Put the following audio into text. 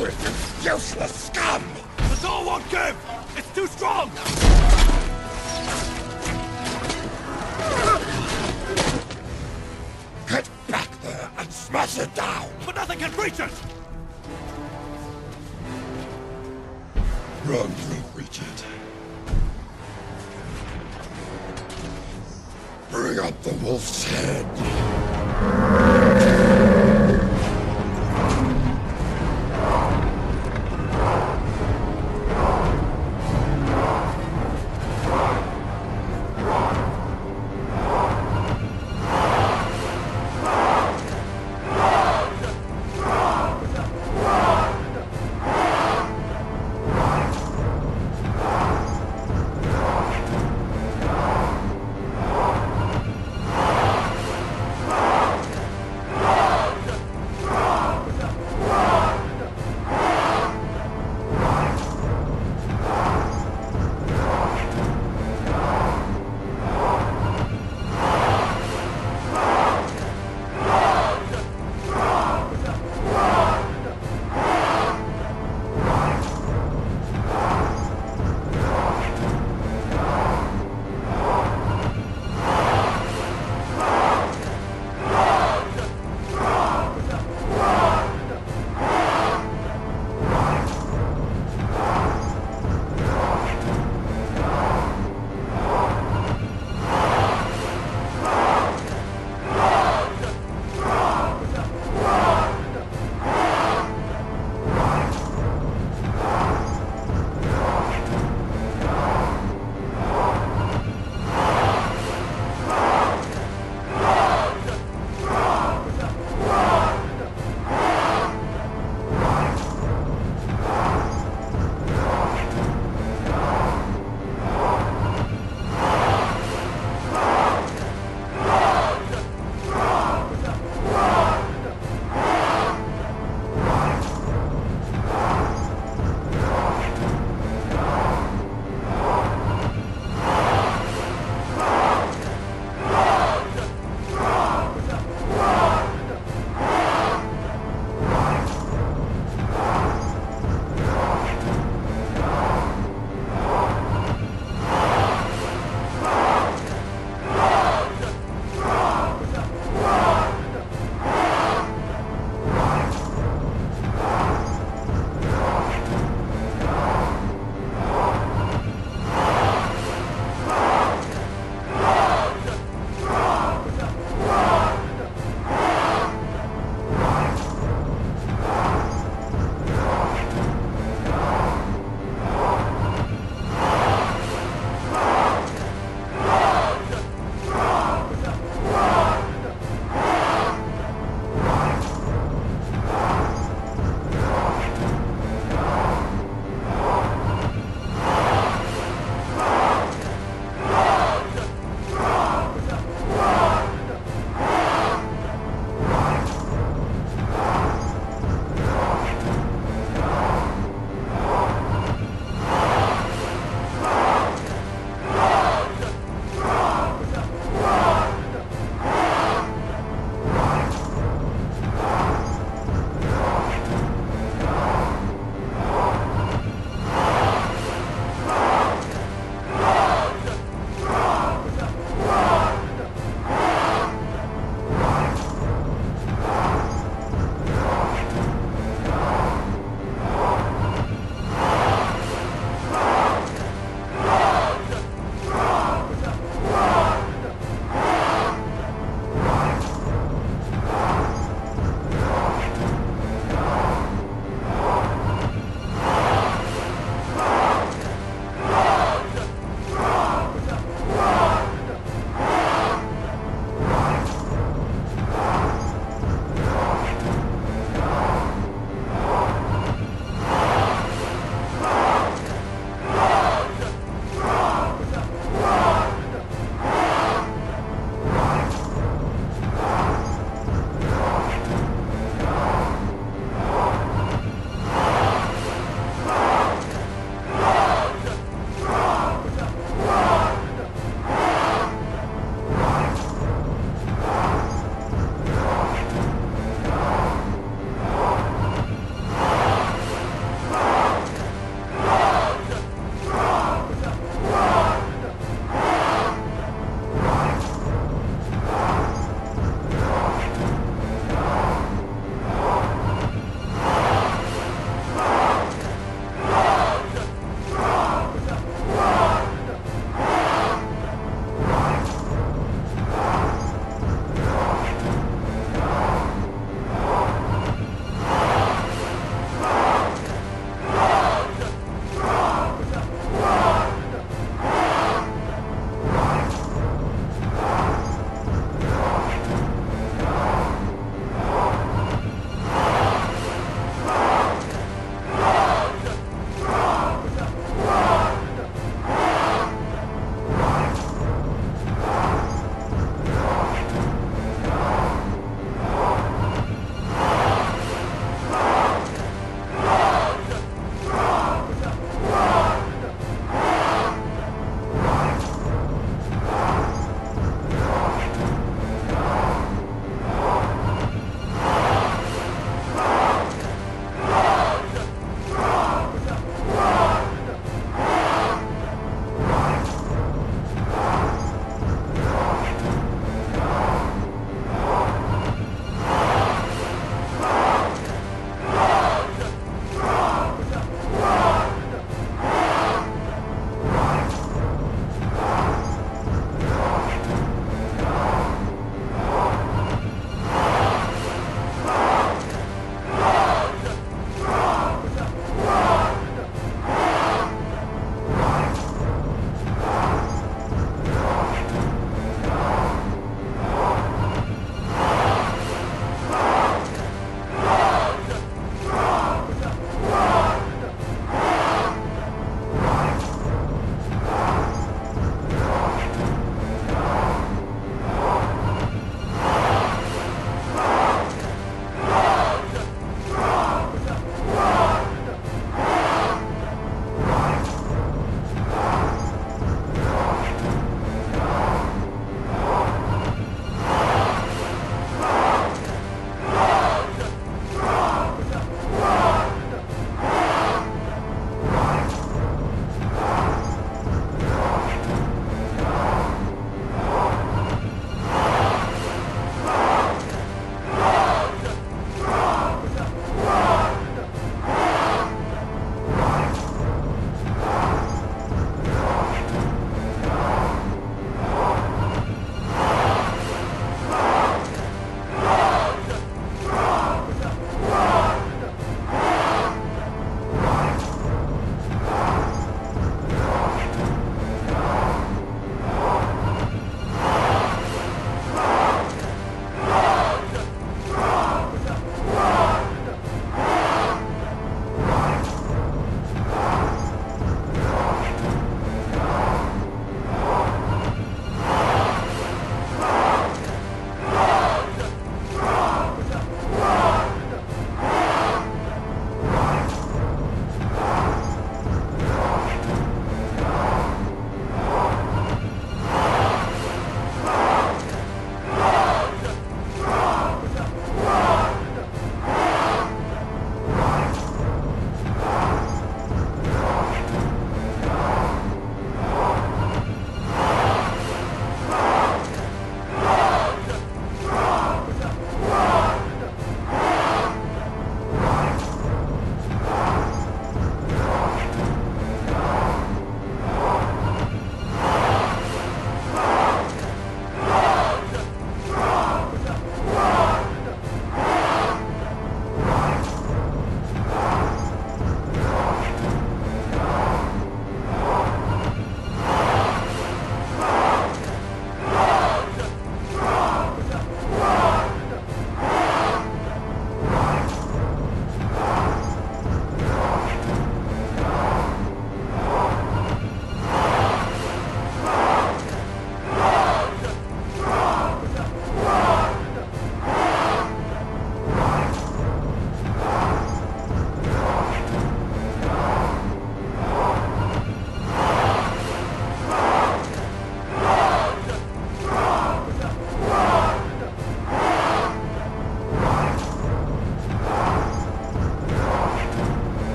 you useless scum! The door won't give! It's too strong! Get back there and smash it down! But nothing can reach it! Run through, reach. Bring up the wolf's head.